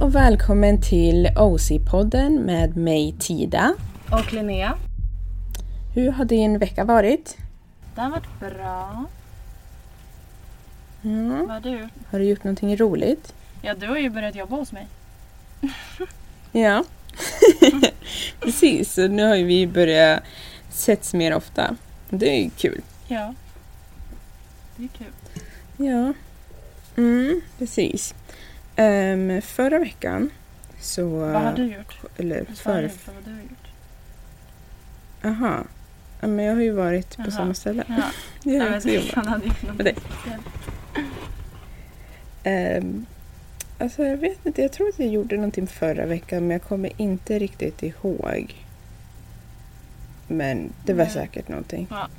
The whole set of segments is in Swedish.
Hej och välkommen till OC-podden med mig Tida. Och Linnea. Hur har din vecka varit? Den har varit bra. Mm. Vad har du gjort? Har du gjort någonting roligt? Ja, du har ju börjat jobba hos mig. Ja, precis. Nu har ju vi börjat setts mer ofta. Det är ju kul. Ja. Det är kul. Ja, mm, precis. Ehm, förra veckan så... Vad har du gjort? Eller Svara för... inte på vad du har gjort. Aha. Men jag har ju varit på Jaha. samma ställe. Ja, Jag har inte jobbat. Med dig. Ehm, alltså jag vet inte, jag tror att jag gjorde någonting förra veckan men jag kommer inte riktigt ihåg. Men det var Nej. säkert någonting. Ja.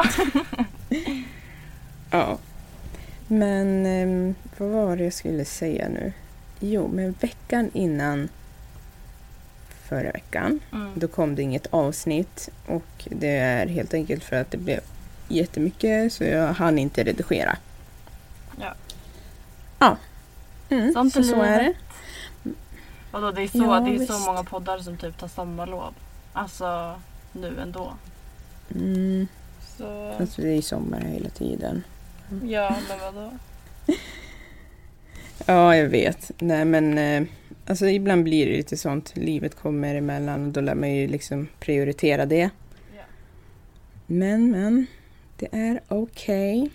Ja. Men ehm, vad var det jag skulle säga nu? Jo, men veckan innan förra veckan Mm. då kom det inget avsnitt och det är helt enkelt för att det blev jättemycket så jag hann inte redigera. Ja. Ja. Mm, Sånt så, är så är det. Vadå, det är, så, Ja, det är så många poddar som typ tar sommarlov. Alltså nu ändå. Mm, Så alltså det är sommar hela tiden. ja, men vadå? Ja, jag vet. Nej, men eh, alltså ibland blir det lite sånt. Livet kommer emellan och då lär man ju liksom prioritera det. Ja. Men, men. Det är okej.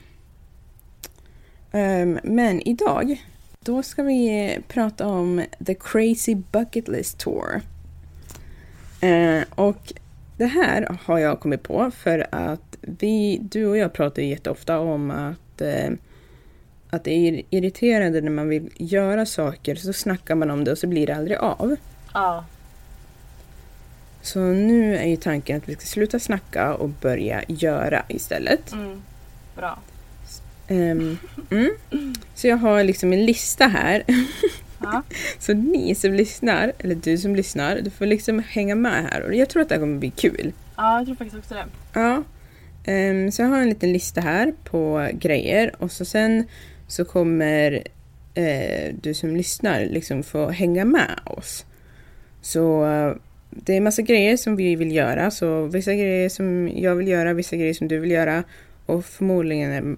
Ehm, men idag, då ska vi prata om The Crazy Bucket List Tour. Eh, och det här har jag kommit på för att vi, du och jag pratar ju jätteofta om att, eh, att det är irriterande när man vill göra saker så snackar man om det och så blir det aldrig av. Ja. Så nu är ju tanken att vi ska sluta snacka och börja göra istället. Mm. Bra. Ehm, mm. Så jag har liksom en lista här. Ja. Så ni som lyssnar, eller du som lyssnar, du får liksom hänga med här. Och jag tror att det här kommer bli kul. ja, jag tror faktiskt också det. Ja. Ehm, så jag har en liten lista här på grejer och så sen så kommer eh, du som lyssnar liksom få hänga med oss. Så eh, det är massa grejer som vi vill göra. Så vissa grejer som jag vill göra, vissa grejer som du vill göra. Och förmodligen är,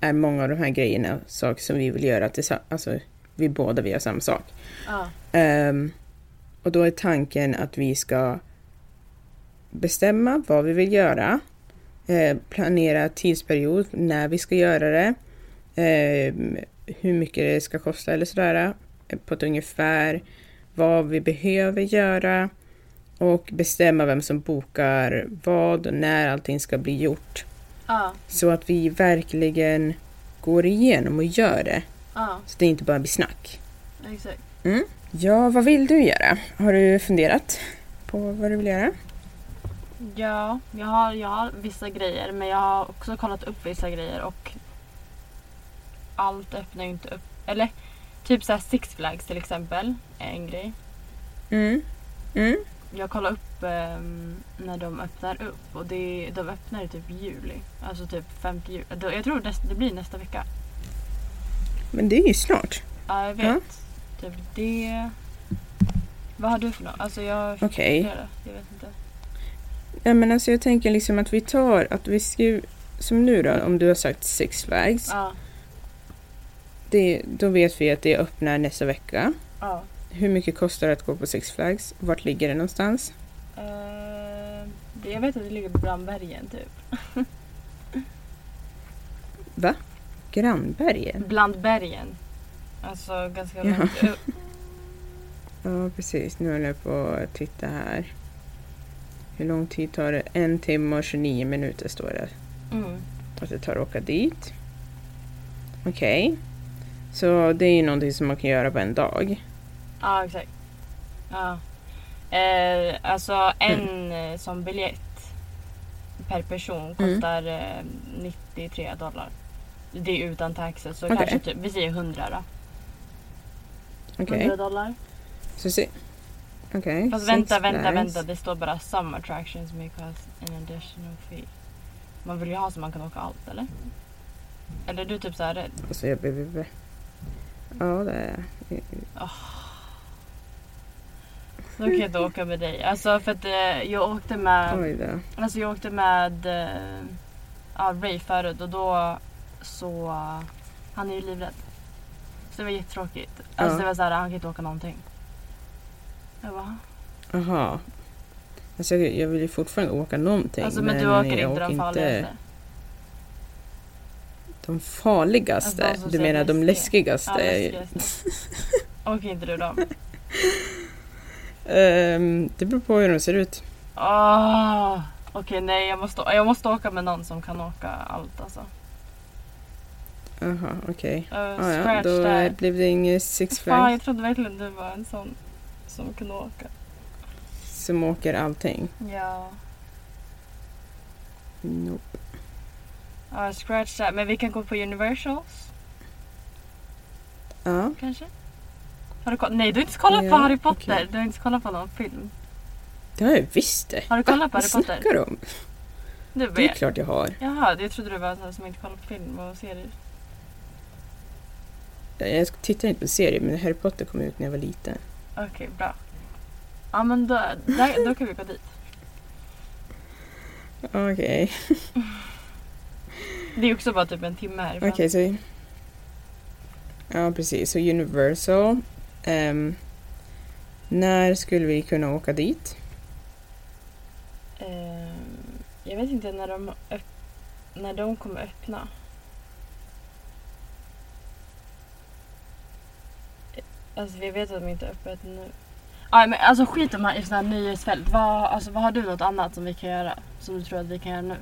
är många av de här grejerna saker som vi vill göra tillsammans. Alltså vi båda vill göra samma sak. Ja. Ehm, och då är tanken att vi ska bestämma vad vi vill göra, eh, planera tidsperiod när vi ska göra det, ehm, hur mycket det ska kosta eller sådär, eh, på ett ungefär, vad vi behöver göra och bestämma vem som bokar vad och när allting ska bli gjort. Ja. Så att vi verkligen går igenom och gör det, Ja. så det inte bara blir snack. Exakt. Ja, vad vill du göra? Har du funderat på vad du vill göra? Ja, jag har, jag har vissa grejer men jag har också kollat upp vissa grejer och allt öppnar ju inte upp. Eller typ så här Six Flags till exempel är en grej. Mm. Mm. Jag kollar upp ehm, när de öppnar upp och det, de öppnar i typ juli. Alltså typ 5 juli. Jag tror nästa, det blir nästa vecka. Men det är ju snart. Ja, jag vet. Ja. Typ det. Vad har du för något? Alltså jag... Okej. flera, Jag vet inte. Ja, men alltså jag tänker liksom att vi tar, att vi skriver, som nu då, om du har sagt Six Flags, Ja. Det, då vet vi att det öppnar nästa vecka. Ja. Hur mycket kostar det att gå på Six Flags? Vart ligger det någonstans? Det- jag vet att det ligger bland bergen typ. Va? Grannbergen? Bland bergen. Alltså ganska Jaha. långt upp. Ja, precis. Nu håller jag på att titta här. Hur lång tid tar det? En timme och 29 minuter står det. Mm. att det tar att åka dit. Okej. Så det är ju någonting som man kan göra på en dag. Ja, exakt. Ja. Eh, alltså en eh, som biljett per person Mm. kostar eh, 93 dollar. Det är utan taxes så Okej. kanske typ, vi säger 100 då. Okej. 100 dollar. Så se. Okej. Fast Six vänta, vänta, vänta. Det står bara some attractions may cost an additional fee. Man vill ju ha så man kan åka allt eller? Eller är du typ så här rädd? Alltså jag behöver... Ja, det är Då kan jag inte åka med dig. Alltså för att eh, jag åkte med Oj då. Alltså jag åkte med eh, ja, Ray förut och då så... han är ju livrädd. Så det var jättetråkigt. Alltså Ja. det var såhär, han kan inte åka någonting. Jag bara, Jaha. Alltså jag, jag vill ju fortfarande åka någonting. alltså men du åker inte de farligaste? De farligaste? Alltså, som du menar de läskiga. läskigaste? Ja, läskigaste. Åker inte du dem? Ehm, det beror på hur de ser ut. Åh, Okej nej jag måste, jag måste åka med någon som kan åka allt alltså. Jaha, okej. Uh, Ah, ja, då där. blev det inget Six Fan Flags jag trodde verkligen du var en sån som kunde åka. som åker allting. Ja. Nope. Ja, scratch där. Men vi kan gå på Universals Ja, kanske? Har du Nej du har inte kollat på Ja, Harry Potter. okej. Du har inte kollat på någon film. det har jag visst det. Har du kollat på Vad Harry Potter? snackar du om? Du Det är klart jag har. Jaha, jag trodde du var en sån som inte kollar på film och serier. Jag tittar inte på serier men Harry Potter kom ut när jag var liten. Okej, bra. Ja men då, där, då kan vi gå dit. Okej. Det är också bara typ en timme härifrån. Okej, så... Ja, precis. Så Universal. Ehm, när skulle vi kunna åka dit? Ehm, jag vet inte när de, öpp- när de kommer öppna. Alltså vi vet att de inte är öppet nu. Ja, men alltså skit om här, i sådana här nyhetsfält. Vad, alltså, vad har du något annat som vi kan göra? Som du tror att vi kan göra nu?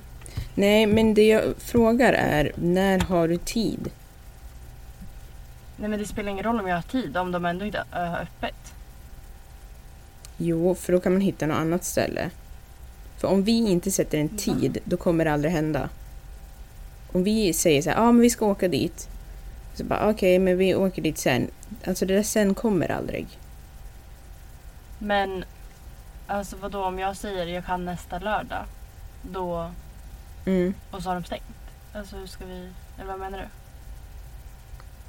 Nej, men det jag frågar är när har du tid? Nej men det spelar ingen roll om jag har tid om de ändå inte ö, har öppet. Jo, för då kan man hitta något annat ställe. För om vi inte sätter en tid, då kommer det aldrig hända. Om vi säger så här, ja ah, men vi ska åka dit. Så bara, okej, men vi åker dit sen. Alltså det där sen kommer aldrig. Men alltså vad då om jag säger jag kan nästa lördag. Då, Mm. och så har de stängt. Alltså hur ska vi, eller vad menar du?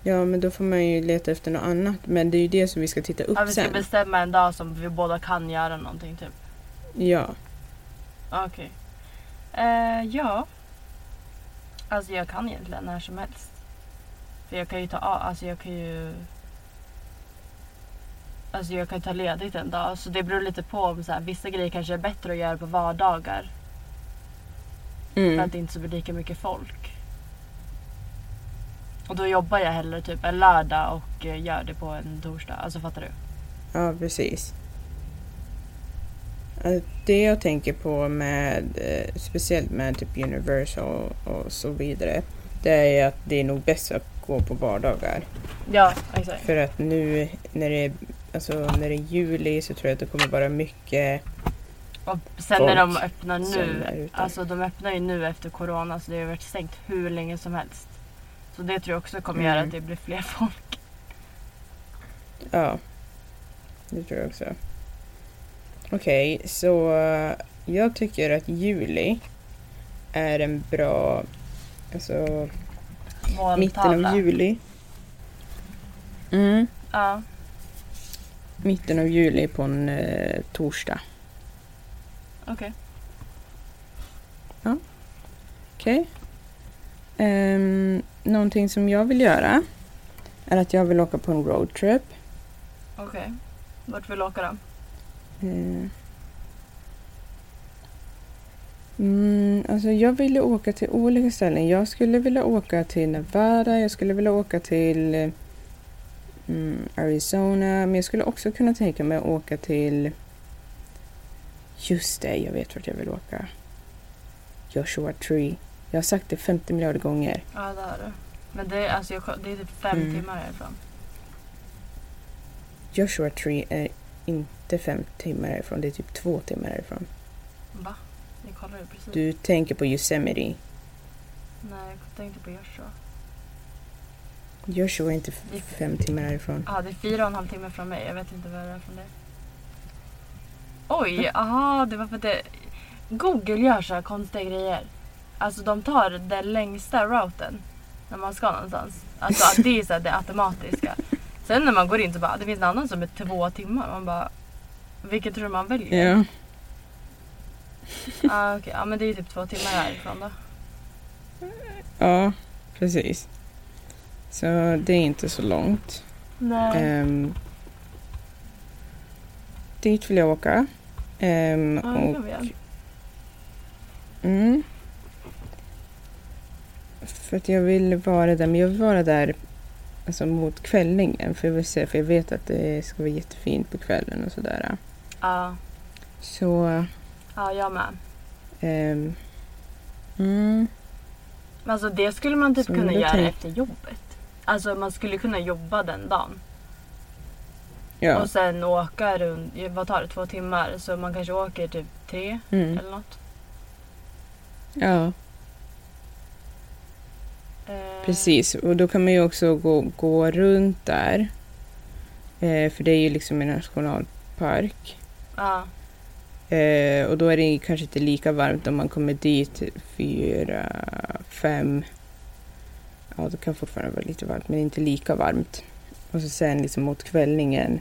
Ja, men då får man ju leta efter något annat. Men det är ju det som vi ska titta upp Ja, vi ska sen. bestämma en dag som vi båda kan göra någonting typ. Ja. Okej. Eh, ja. Alltså jag kan egentligen när som helst. För jag kan ju ta av, alltså jag kan ju... Alltså jag kan ta ledigt en dag. Så det beror lite på om så här, vissa grejer kanske är bättre att göra på vardagar. För Mm. att det inte så blir lika mycket folk. Och då jobbar jag hellre typ en lördag och eh, gör det på en torsdag. Alltså fattar du? Ja, precis. Det jag tänker på med, eh, speciellt med typ Universal och så vidare, det är att det är nog bäst att gå på vardagar. Ja, exakt. För att nu när det är, alltså, när det är juli så tror jag att det kommer vara mycket Och sen när de folk öppnar nu. Alltså de öppnar ju nu efter corona så det har varit stängt hur länge som helst. Så det tror jag också kommer Mm. göra att det blir fler folk. Ja, det tror jag också. Okej, så eh, jag tycker att juli är en bra, alltså mitten Måltavla. av juli. Mm. Ja. Mitten av juli på en eh, torsdag. Okej. Okej. Ehm, någonting som jag vill göra är att jag vill åka på en roadtrip. Okej. Vart vill du åka då? Eh. Mm, alltså jag vill åka till olika ställen. Jag skulle vilja åka till Nevada, jag skulle vilja åka till mm, Arizona, men jag skulle också kunna tänka mig att åka till... Just det, jag vet vart jag vill åka. Joshua Tree. Jag har sagt det 50 miljarder gånger. Ja det har du. Men det är, alltså, jag, det är typ fem Mm. timmar härifrån. Joshua Tree är inte fem timmar härifrån, det är typ två timmar härifrån. Va? Jag kollar ju precis. Du tänker på Yosemite. Nej jag tänkte på Joshua. Joshua är inte fem timmar härifrån. Ja det är fyra och en halv timme från mig. Jag vet inte vad det är från dig. Oj, aha det var för att det... Google gör så här konstiga grejer. Alltså de tar den längsta routen när man ska någonstans. Alltså att det är så här, det automatiska. Sen när man går in så bara, det finns en annan som är två timmar. Man bara, vilket tror du man väljer? Ja. Ah, okej. Ja men det är ju typ två timmar härifrån då. ja, precis. Så det är inte så långt. Nej. Um, dit vill jag åka. Ehm, ja, det kan vi göra. mm, för att jag vill vara där, men jag vill vara där alltså, mot kvällningen. För jag vill se, för jag vet att det ska vara jättefint på kvällen och sådär. Ja, Så, ja jag med. ehm, mm, Men alltså det skulle man typ Så kunna göra tänk- efter jobbet. Alltså man skulle kunna jobba den dagen. Ja. Och sen åka runt, vad tar det, två timmar? Så man kanske åker typ tre Mm, eller något. ja, Eh, precis. Och då kan man ju också gå, gå runt där. Eh, för det är ju liksom en nationalpark. Ja, Eh, och då är det kanske inte lika varmt om man kommer dit fyra, fem. Ja, det kan fortfarande vara lite varmt, men inte lika varmt. Och så sen liksom mot kvällningen,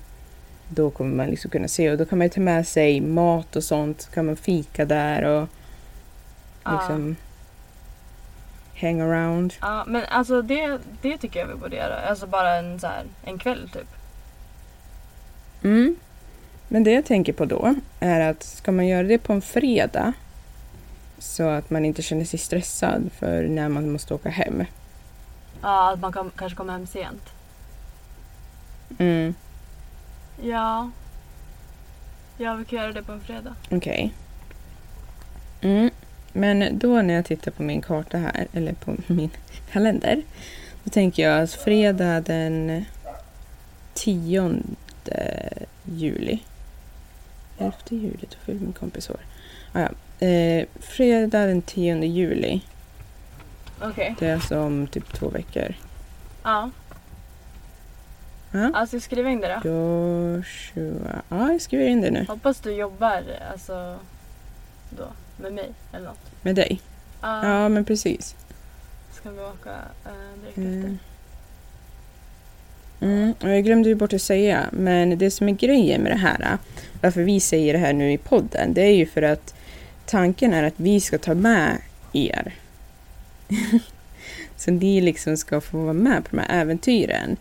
då kommer man liksom kunna se. Och då kan man ju ta med sig mat och sånt. Så kan man fika där och ja. liksom hang around. ja men alltså det, det tycker jag vi borde göra. Alltså bara en, så här, en kväll typ. Mm. Men det jag tänker på då är att ska man göra det på en fredag så att man inte känner sig stressad för när man måste åka hem. Ja, att man kan, kanske kommer hem sent. Mm. Ja. Ja, vi kan göra det på en fredag. Okej. Mm. Men då när jag tittar på min karta här, eller på min kalender, då tänker jag att fredag den 10 juli. 11 juli, då fyller min kompis år. Ah, ja. eh, fredag den 10 juli, Okej. det är alltså om typ två veckor. Ja. Ja. Alltså skriva in det då. Joshua. Ja, jag skriver in det nu. Hoppas du jobbar alltså då med mig eller något. Med dig. Ja. Ja, men precis. Ska vi åka eh, direkt Mm. efter? Mm, och jag glömde ju bort att säga, men det som är grejen med det här, varför vi säger det här nu i podden, det är ju för att tanken är att vi ska ta med er. Så ni liksom ska få vara med på de här äventyren.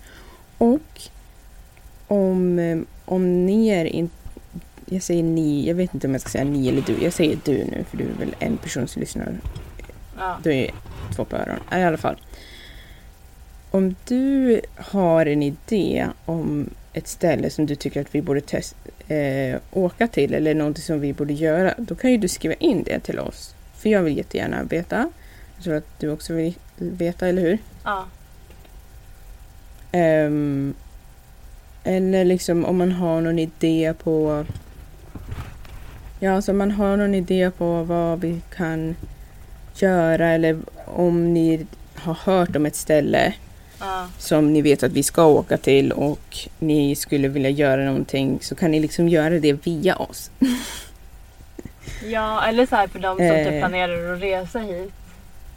Och om, eh, om ni är in, jag säger ni, jag vet inte om jag ska säga ni eller du, jag säger du nu för du är väl en person som lyssnar Ja. du är två på öron. Ja, I alla fall. Om du har en idé om ett ställe som du tycker att vi borde test, eh, åka till eller någonting som vi borde göra, då kan ju du skriva in det till oss. För jag vill jättegärna veta. Jag tror att du också vill veta, eller hur? Ja. Ehm, eller liksom om man har någon idé på... Ja, alltså om man har någon idé på vad vi kan göra eller om ni har hört om ett ställe Ja. som ni vet att vi ska åka till och ni skulle vilja göra någonting så kan ni liksom göra det via oss. ja, eller så här för de som typ Eh. planerar att resa hit.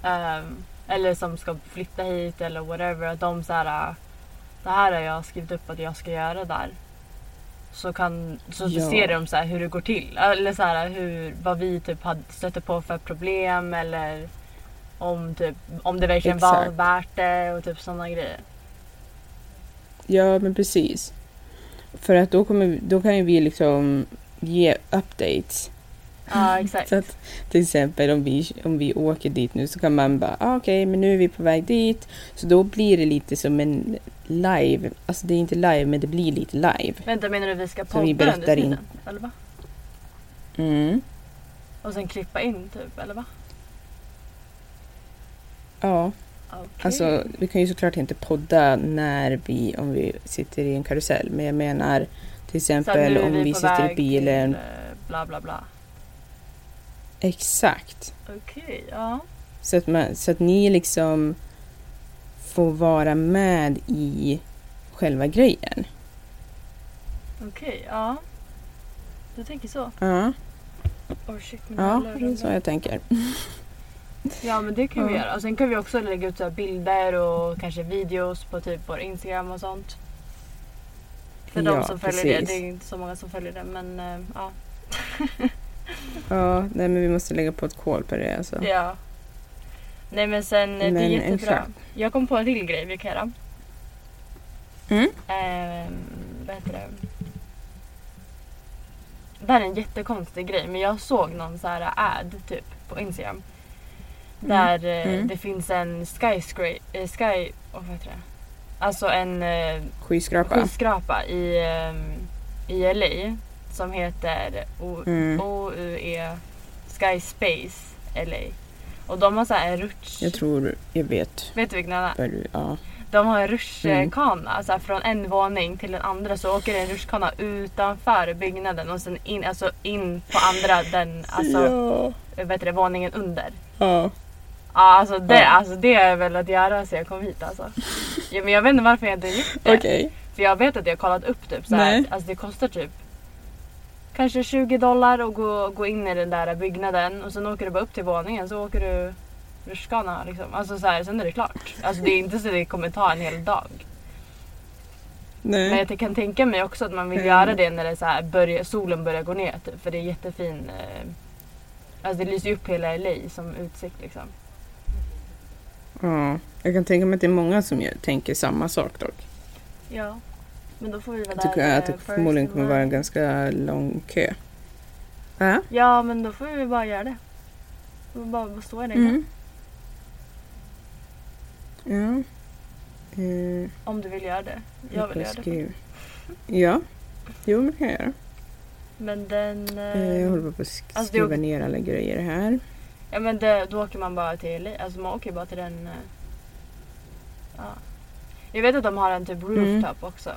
ehm, eller som ska flytta hit eller whatever. Att de så här, det här har jag skrivit upp att jag ska göra där. Så, kan, så Ja. ser de så här hur det går till. Eller så här, hur, vad vi typ stötte på för problem. Eller om, typ, om det verkligen var värt det och typ sådana grejer. Ja, men precis. För att då, kommer, då kan ju vi liksom ge updates. Ja exakt. Så att till exempel om vi, om vi åker dit nu så kan man bara, ah, okej men nu är vi på väg dit. Så då blir det lite som en live, alltså det är inte live men det blir lite live. Vänta menar du vi ska podda vi berättar under in. tiden? Eller va? Mm. Och sen klippa in typ eller va? Ja, Okej. alltså vi kan ju såklart inte podda när vi, om vi sitter i en karusell. Men jag menar till exempel om vi på sitter i bilen. Till, eh, bla bla bla. Exakt. Okej, ja. Så att, man, så att ni liksom får vara med i själva grejen. Okej, ja. Du tänker så? Ja, Oh shit, ja det är så jag tänker. Ja men det kan vi Ja. göra. Och sen kan vi också lägga ut så bilder och kanske videos på typ vår Instagram och sånt. För de Ja, som följer det. precis. Det är inte så många som följer det men eh, ja. Ja, nej, men vi måste lägga på ett kol på det alltså. ja. Nej men sen eh, det är Men jättebra. exakt. Jag kom på en till grej vi kan göra. Mm. Eh, vad heter det? Det här är en jättekonstig grej men jag såg någon så här ad typ på Instagram. Där eh, Mm. det finns en skyscraper, eh, sky, oh, vad heter det? Alltså en eh, Skyskrapa. skyskrapa i, ehm, i LA som heter O- Mm. OUE Sky Space LA. Och de har så här en rutsch... Jag tror jag vet Vet du vilken den är? Ja. De har en rutschkana, så här, från en våning till den andra så åker en rutschkana utanför byggnaden och sen in, alltså in på andra, den, alltså, ja. vet du, våningen under. ja. Ja, alltså det, Ja. alltså det är väl att göra så jag kom hit alltså. Ja, men jag vet inte varför jag inte gjort det. Okej. För jag vet att jag har kollat upp typ så här, alltså det kostar typ kanske 20 dollar att gå, gå in i den där byggnaden och sen åker du bara upp till våningen så åker du rutschkana liksom. Alltså så här, sen är det klart. Alltså det är inte så det kommer ta en hel dag. Nej. Men jag kan tänka mig också att man vill Mm. göra det när det så här börjar, solen börjar gå ner typ, för det är jättefin eh, Alltså det lyser upp hela LA som utsikt liksom. Ja. Jag kan tänka mig att det är många som tänker samma sak dock. Ja. Men då får vi vara Jag där tycker att det förmodligen kommer vara en ganska lång kö. Ja. Ja men då får vi bara göra det. Vi får bara stå i den Mm. Ja. Eh, Om du vill göra det. Jag vill göra det. skriva. Ja. Jo, men det kan jag göra. Men den... Eh, Eh, jag håller på att alltså det är skriva ner alla grejer här. Ja men det, då åker man bara till. Alltså man åker bara till den... Ja. Jag vet att de har en typ Mm. rooftop också.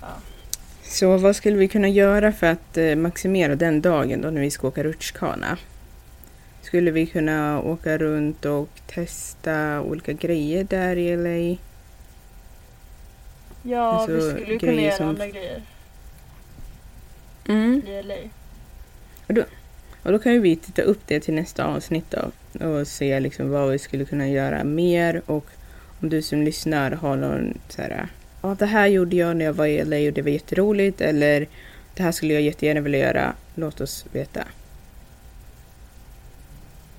Så, ja. Så vad skulle vi kunna göra för att eh, maximera den dagen då när vi ska åka rutschkana? Skulle vi kunna åka runt och testa olika grejer där i LA? ja Alltså, vi skulle kunna göra som- andra grejer Mm. i LA. Och då kan ju vi titta upp det till nästa avsnitt då och se liksom vad vi skulle kunna göra mer och om du som lyssnar har någon så här, ja det här gjorde jag när jag var i LA och det var jätteroligt eller det här skulle jag jättegärna vilja göra, låt oss veta.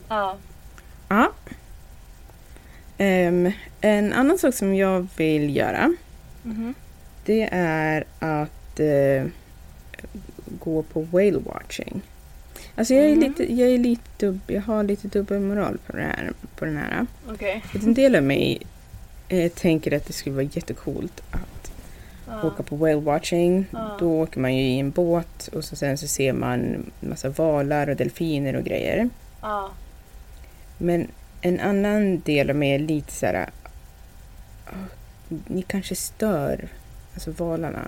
Ja. Ja. Ehm, en annan sak som jag vill göra Mhm. det är att eh, gå på whale watching. Alltså jag är Mm. lite, jag är lite jag har lite dubbelmoral på, det här, på den här. Okej. För En del av mig eh, tänker att det skulle vara jättecoolt att Ja. åka på whale watching. Ja. Då åker man ju i en båt och så sen så ser man massa valar och delfiner och grejer. Ja. Men en annan del av mig är lite så här. ah, Ni kanske stör alltså valarna.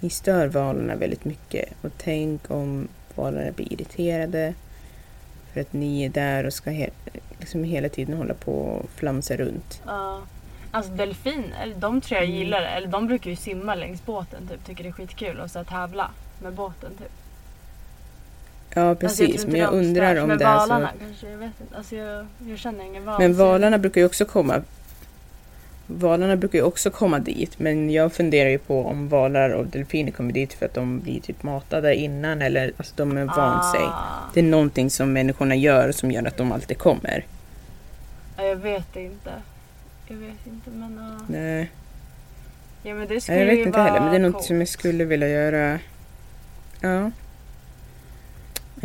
Ni stör valarna väldigt mycket. Och tänk om valarna blir irriterade. För att ni är där och ska he- liksom hela tiden hålla på och flamsa runt. Ja. Alltså delfiner, de tror jag Mm. gillar det. Eller de brukar ju simma längs båten typ. Tycker det är skitkul och så tävla med båten typ. Ja Alltså, precis, jag tror inte men jag undrar om men det är valarna så. kanske, jag vet inte. Alltså jag, jag känner ingen val. Men jag- valarna brukar ju också komma. Valarna brukar ju också komma dit. Men jag funderar ju på om valar och delfiner kommer dit för att de blir typ matade innan eller alltså de är van sig. Ah. Det är någonting som människorna gör som gör att de alltid kommer. Ja, jag vet inte. Jag vet inte men... ja. Nej, Ja men det skulle jag vet ju inte vara heller men det är något coolt. som jag skulle vilja göra. Ja.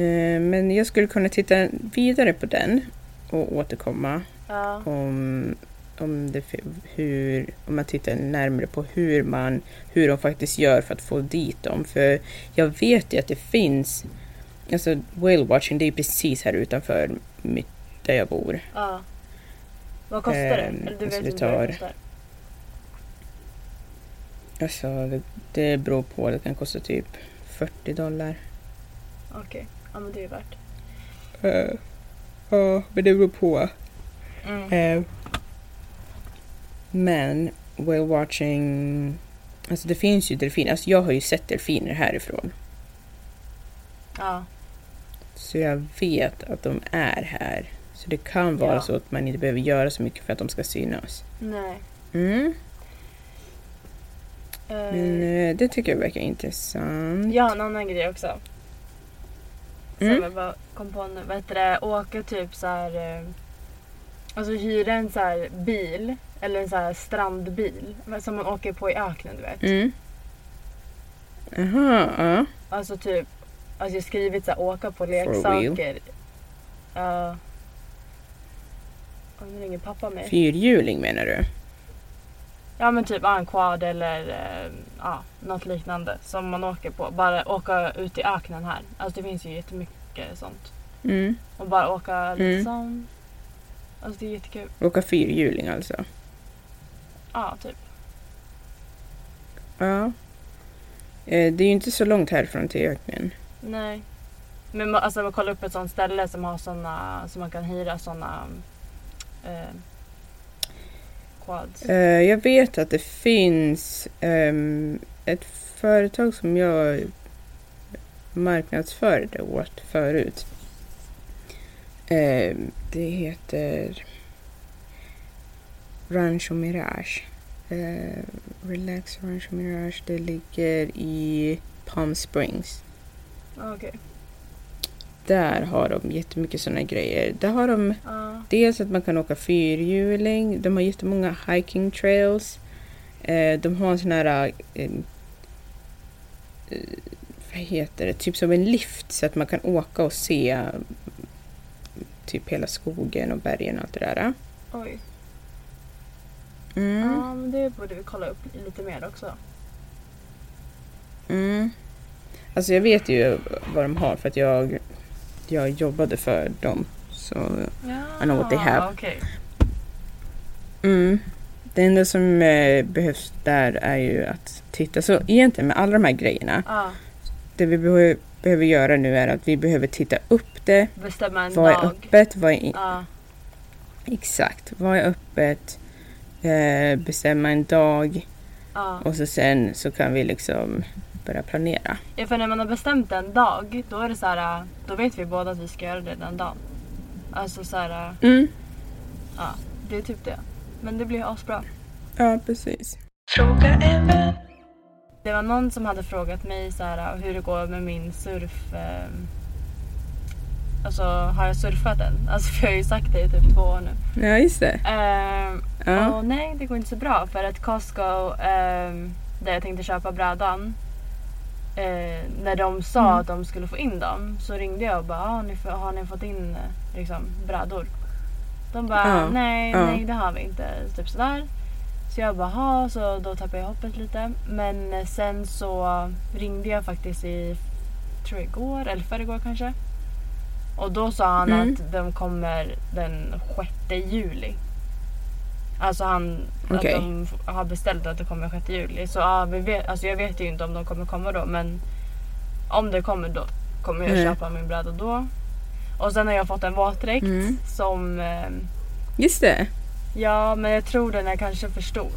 Eh, Men jag skulle kunna titta vidare på den och återkomma Ja. om, om, det, hur, om man tittar närmare på hur, man, hur de faktiskt gör för att få dit dem. För jag vet ju att det finns, alltså whale watching det är ju precis här utanför mitt, där jag bor. ja. Vad kostar det? Ehm, Eller du alltså vet inte vad det tar- kostar? Alltså det, det beror på, det kan kosta typ 40 dollar. Okej, ja men det är värt. Eh, Ja, men det beror på. Mm. Eh, men whale watching, alltså det finns ju delfiner, alltså jag har ju sett delfiner härifrån. Ja. Så jag vet att de är här. Så det kan vara Ja. så att man inte behöver göra så mycket för att de ska synas. Nej. Mm. Eh, Men eh, det tycker jag verkar intressant. Jag har en annan grej också. Som Mm. jag bara kom på nu. Vad heter det? Åka typ så här. eh, Alltså hyra en så här bil. Eller en så här strandbil. Som man åker på i öknen du vet. Mm. Jaha, ja. Alltså typ. Alltså jag har skrivit så här, åka på leksaker. Ja. Och nu ringer pappa mig. Fyrhjuling menar du? Ja men typ en quad eller eh, ja, något liknande som man åker på. Bara åka ut i öknen här. Alltså det finns ju jättemycket sånt. Mm. Och bara åka Mm. liksom. Alltså det är jättekul. Åka fyrhjuling alltså? Ja, typ. Ja. Eh, det är ju inte så långt härifrån till öknen. Nej. Men man, alltså man kollar upp ett sånt ställe som har såna, som man kan hyra såna eh, quads. Eh, jag vet att det finns ehm, ett företag som jag marknadsförde åt förut. Ehm, det heter Rancho Mirage. Eh, Relax Rancho Mirage. Det ligger i Palm Springs. Ja, Okej. Där har de jättemycket sådana grejer. Där har de Ja. Dels att man kan åka fyrhjuling. De har jättemånga hiking trails. Eh, de har en sån här... Eh, vad heter det? Typ som en lift så att man kan åka och se eh, typ hela skogen och bergen och allt det där. Oj. Mm. Ja, men det borde vi kolla upp lite mer också. Mm. Alltså jag vet ju vad de har för att jag, jag jobbade för dem. Så Ja, I know what they have. okej. Mm. Det enda som eh, behövs där är ju att titta. Så egentligen med alla de här grejerna. Ja, Det vi behöver, behöver göra nu är att vi behöver titta upp det. bestämma en Vad är dag. öppet? Vad är in- Ja, Exakt. Vad är öppet? Eh, bestämma en dag. ja. Och så sen så kan vi liksom börja planera. ja, för när man har bestämt en dag då är det så här, då vet vi båda att vi ska göra det den dagen. Alltså så här, Mm. ja, det är typ det. Men det blir asbra. Ja, precis. Fråga. Det var någon som hade frågat mig så här, hur det går med min surf... Eh, alltså har jag surfat än? Alltså för jag har ju sagt det i typ två år nu. Ja, just det. Eh, Ja. Och nej, det går inte så bra för att Costco, ehm, där jag tänkte köpa brädan, eh, när de sa Mm. att de skulle få in dem så ringde jag och bara, har ni, få- har ni fått in liksom, brädor? De bara, Ja, nej, ja. nej det har vi inte. Typ sådär. Så jag bara, "Ha", så då tappade jag hoppet lite. Men eh, sen så ringde jag faktiskt i, tror jag igår eller förrgår kanske. Och då sa han Mm. att de kommer den 6 juli. Alltså han, Okej. att de f- har beställt att det kommer 6 juli. Så ja, vi vet, alltså jag vet ju inte om de kommer komma då men om det kommer då kommer jag Nej. köpa min bräda då. Och sen har jag fått en våtdräkt Mm. som eh, Just det. Ja, men jag tror den är kanske för stor.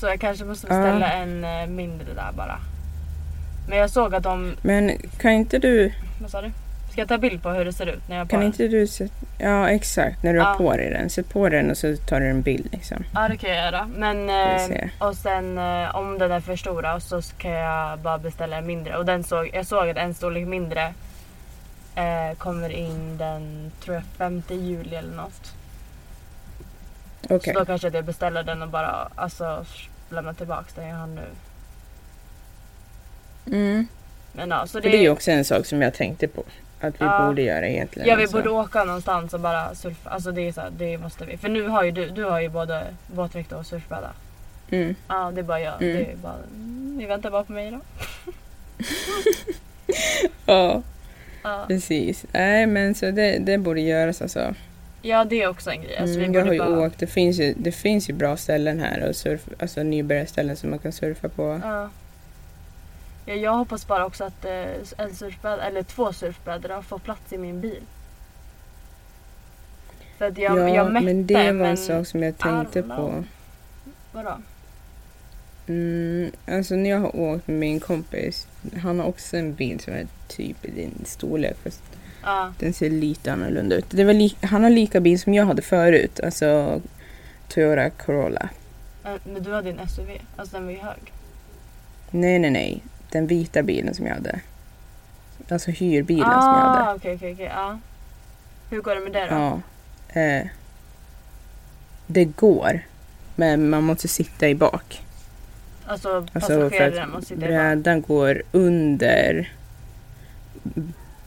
Så jag kanske måste beställa en eh, mindre där bara. Men jag såg att de... Men kan inte du... Vad sa du? Ska jag ta bild på hur det ser ut när jag har på Kan den? inte du sätta... Ja, exakt. När du Ja. har på dig den. Sätt på den och så tar du en bild liksom. Ja, det kan jag göra. Men... vi se. Eh, och sen eh, om den är för stora så kan jag bara beställa en mindre. Och den såg, jag såg att en storlek mindre eh, kommer in den, tror jag, 5 juli eller något. Okej. Så då kanske jag beställer den och bara alltså, lämna tillbaka den jag har nu. Mm. Men ja, så För det är ju också en sak som jag tänkte på. Att vi Ja. borde göra egentligen. Ja vi alltså. borde åka någonstans och bara surfa. Alltså det är så här, det måste vi. För nu har ju du, du har ju både våtdräkt och surfbräda. Mm. Ja det är bara jag. Mm. Det är bara, ni väntar bara på mig då. Ja, Ja, precis. Nej, men så det, det borde göras alltså. ja det är också en grej. Alltså, Mm, vi jag har ju bara, åkt. Det finns ju, det finns ju bra ställen här. Och surf, alltså nybörjarställen som man kan surfa på. ja. Ja, jag hoppas bara också att eh, en surfbräda, eller två surfbrädor får plats i min bil. För att jag, ja, jag mätte men det var en sak som jag tänkte på. Vadå? Mm, alltså när jag har åkt med min kompis. Han har också en bil som är typ i din storlek. Fast Ja, den ser lite annorlunda ut. Det var li- han har lika bil som jag hade förut. Alltså Toyota Corolla. Men du hade en SUV, alltså den var ju hög. Nej, nej, nej. Den vita bilen som jag hade. Alltså hyrbilen som jag hade. Ah, okej, okej, okej. Ja. Hur går det med det då? Ja. Eh, det går. Men man måste sitta i bak. Alltså Alltså passageraren måste att sitta i bak. brädan går under.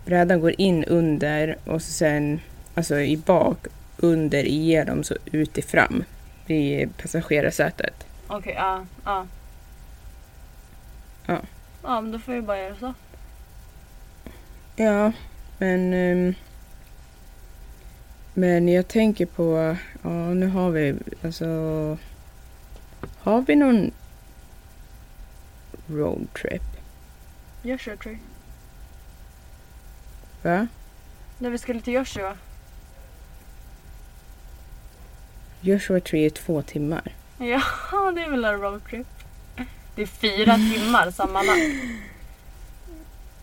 Brädan går in under och sen alltså i bak under igenom så ut i fram i passagerarsätet. Okej, ja, ja. Ja. Ja, men då får vi bara göra så. Ja, men ehm, men jag tänker på, ja nu har vi alltså har vi någon roadtrip? Joshua Tree. Va? När vi skulle till Joshua. Joshua Tree är två timmar. Ja, det är väl en roadtrip. Det är fyra timmar sammanlagt.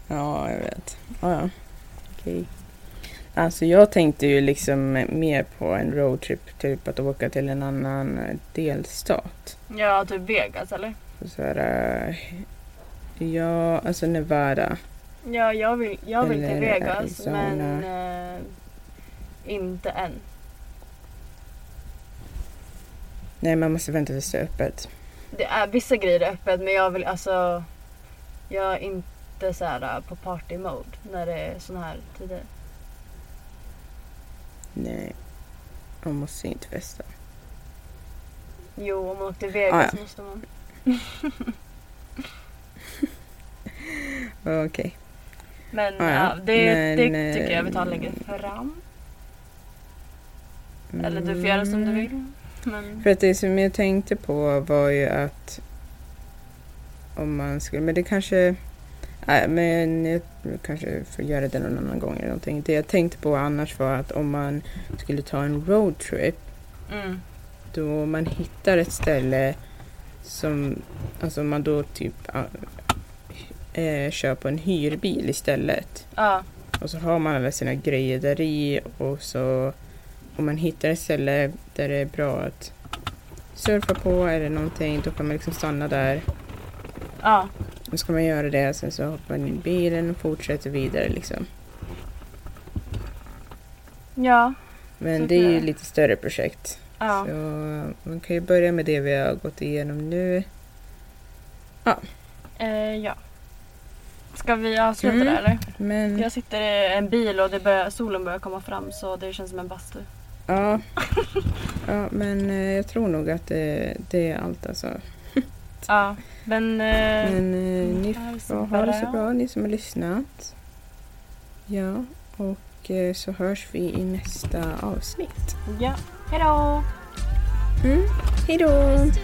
Ja, jag vet. Ja, ja. Okej. Alltså jag tänkte ju liksom mer på en roadtrip, typ att åka till en annan eh, delstat. Ja, typ Vegas eller? Så här, eh, ja, alltså Nevada. Ja, jag vill, jag vill till Eller Vegas Arizona. men eh, inte än. Nej, man måste vänta tills det är öppet. Det är vissa grejer är öppet men jag vill alltså... Jag är inte så här eh, på party mode när det är såna här tider. Nej, man måste inte festa. Jo, om man till Vegas Ah, ja. måste man. Okej. Men Ah, ja. det, Men, det tycker jag vi tar eh, längre fram. Eller du får göra som du vill. Men För att det som jag tänkte på var ju att om man skulle, men det kanske, nej men jag kanske får göra det någon annan gång eller någonting. Det jag tänkte på annars var att om man skulle ta en roadtrip mm, då man hittar ett ställe som, alltså man då typ äh, kör på en hyrbil istället. ja, Och så har man alla sina grejer där i och så om man hittar ett ställe där det är bra att surfa på eller någonting då kan man liksom stanna där. ja, Och så kan man göra det sen så hoppar man in i bilen och fortsätter vidare liksom. ja, Men det är ju lite större projekt. ja. Så man kan ju börja med det vi har gått igenom nu. Eh, ja. Ska vi avsluta Mm. det eller? Men Jag sitter i en bil och det börjar, solen börjar komma fram så det känns som en bastu. Ja, ja men eh, jag tror nog att det, det är allt alltså. Ja, men... Eh, Men eh, ni ha det så får ha det så bra. ni som har lyssnat. Ja, och eh, så hörs vi i nästa avsnitt. ja, hejdå! Mm. Hej då! Just